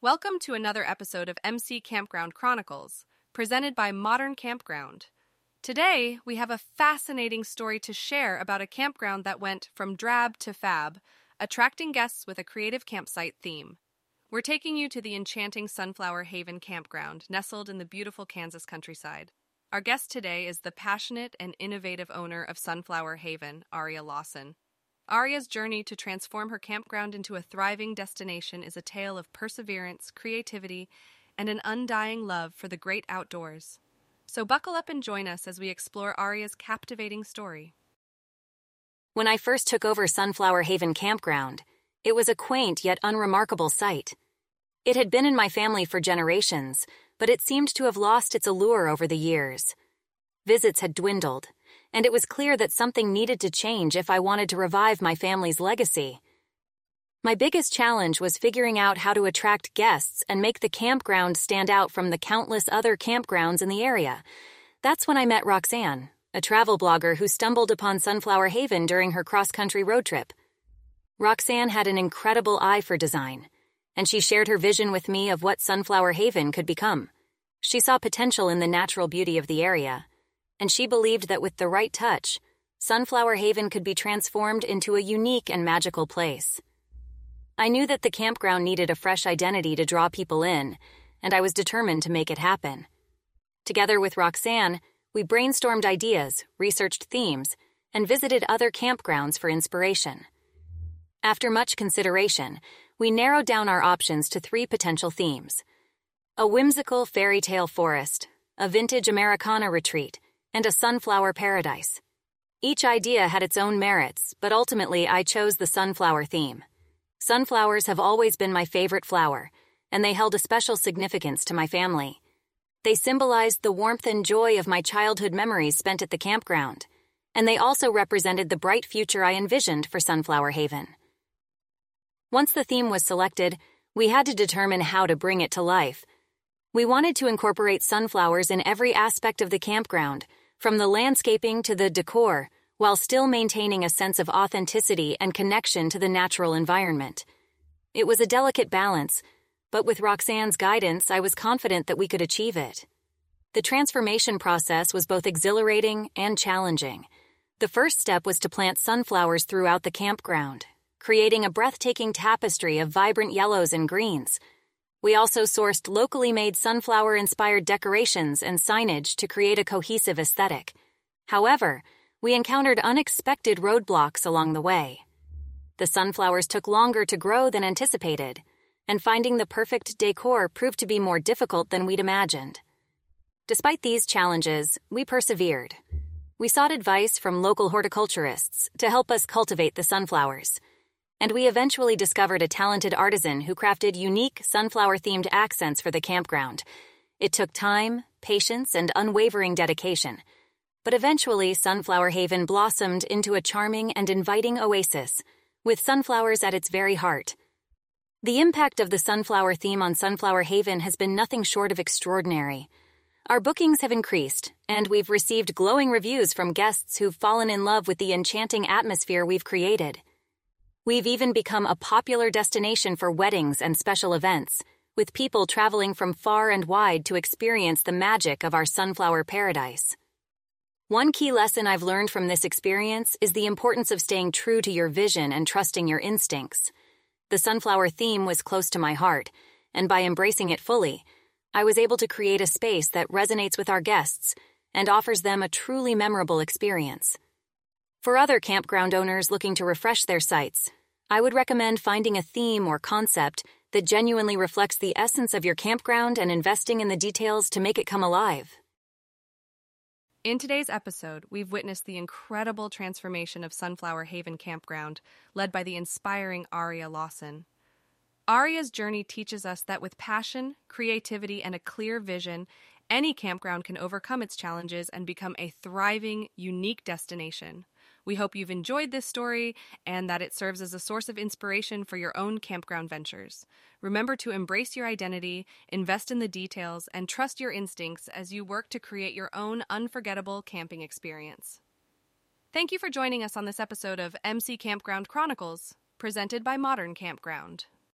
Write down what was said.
Welcome to another episode of MC Campground Chronicles, presented by Modern Campground. Today, we have a fascinating story to share about a campground that went from drab to fab, attracting guests with a creative campsite theme. We're taking you to the enchanting Sunflower Haven campground, nestled in the beautiful Kansas countryside. Our guest today is the passionate and innovative owner of Sunflower Haven, Aria Lawson. Aria's journey to transform her campground into a thriving destination is a tale of perseverance, creativity, and an undying love for the great outdoors. So buckle up and join us as we explore Aria's captivating story. When I first took over Sunflower Haven Campground, it was a quaint yet unremarkable sight. It had been in my family for generations, but it seemed to have lost its allure over the years. Visits had dwindled, and it was clear that something needed to change if I wanted to revive my family's legacy. My biggest challenge was figuring out how to attract guests and make the campground stand out from the countless other campgrounds in the area. That's when I met Roxanne, a travel blogger who stumbled upon Sunflower Haven during her cross country road trip. Roxanne had an incredible eye for design, and she shared her vision with me of what Sunflower Haven could become. She saw potential in the natural beauty of the area and she believed that with the right touch, Sunflower Haven could be transformed into a unique and magical place. I knew that the campground needed a fresh identity to draw people in, and I was determined to make it happen. Together with Roxanne, we brainstormed ideas, researched themes, and visited other campgrounds for inspiration. After much consideration, we narrowed down our options to three potential themes a whimsical fairy tale forest, a vintage Americana retreat, and a sunflower paradise. Each idea had its own merits, but ultimately I chose the sunflower theme. Sunflowers have always been my favorite flower, and they held a special significance to my family. They symbolized the warmth and joy of my childhood memories spent at the campground, and they also represented the bright future I envisioned for Sunflower Haven. Once the theme was selected, we had to determine how to bring it to life. We wanted to incorporate sunflowers in every aspect of the campground from the landscaping to the decor, while still maintaining a sense of authenticity and connection to the natural environment. It was a delicate balance, but with Roxanne's guidance, I was confident that we could achieve it. The transformation process was both exhilarating and challenging. The first step was to plant sunflowers throughout the campground, creating a breathtaking tapestry of vibrant yellows and greens. We also sourced locally made sunflower inspired decorations and signage to create a cohesive aesthetic. However, we encountered unexpected roadblocks along the way. The sunflowers took longer to grow than anticipated, and finding the perfect decor proved to be more difficult than we'd imagined. Despite these challenges, we persevered. We sought advice from local horticulturists to help us cultivate the sunflowers and we eventually discovered a talented artisan who crafted unique sunflower themed accents for the campground. It took time, patience, and unwavering dedication. But eventually, Sunflower Haven blossomed into a charming and inviting oasis, with sunflowers at its very heart. The impact of the sunflower theme on Sunflower Haven has been nothing short of extraordinary. Our bookings have increased, and we've received glowing reviews from guests who've fallen in love with the enchanting atmosphere we've created. We've even become a popular destination for weddings and special events, with people traveling from far and wide to experience the magic of our sunflower paradise. One key lesson I've learned from this experience is the importance of staying true to your vision and trusting your instincts. The sunflower theme was close to my heart, and by embracing it fully, I was able to create a space that resonates with our guests and offers them a truly memorable experience. For other campground owners looking to refresh their sites, I would recommend finding a theme or concept that genuinely reflects the essence of your campground and investing in the details to make it come alive. In today's episode, we've witnessed the incredible transformation of Sunflower Haven Campground, led by the inspiring Aria Lawson. Aria's journey teaches us that with passion, creativity, and a clear vision, any campground can overcome its challenges and become a thriving, unique destination. We hope you've enjoyed this story and that it serves as a source of inspiration for your own campground ventures. Remember to embrace your identity, invest in the details, and trust your instincts as you work to create your own unforgettable camping experience. Thank you for joining us on this episode of MC Campground Chronicles, presented by Modern Campground.